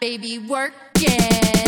Baby, work it.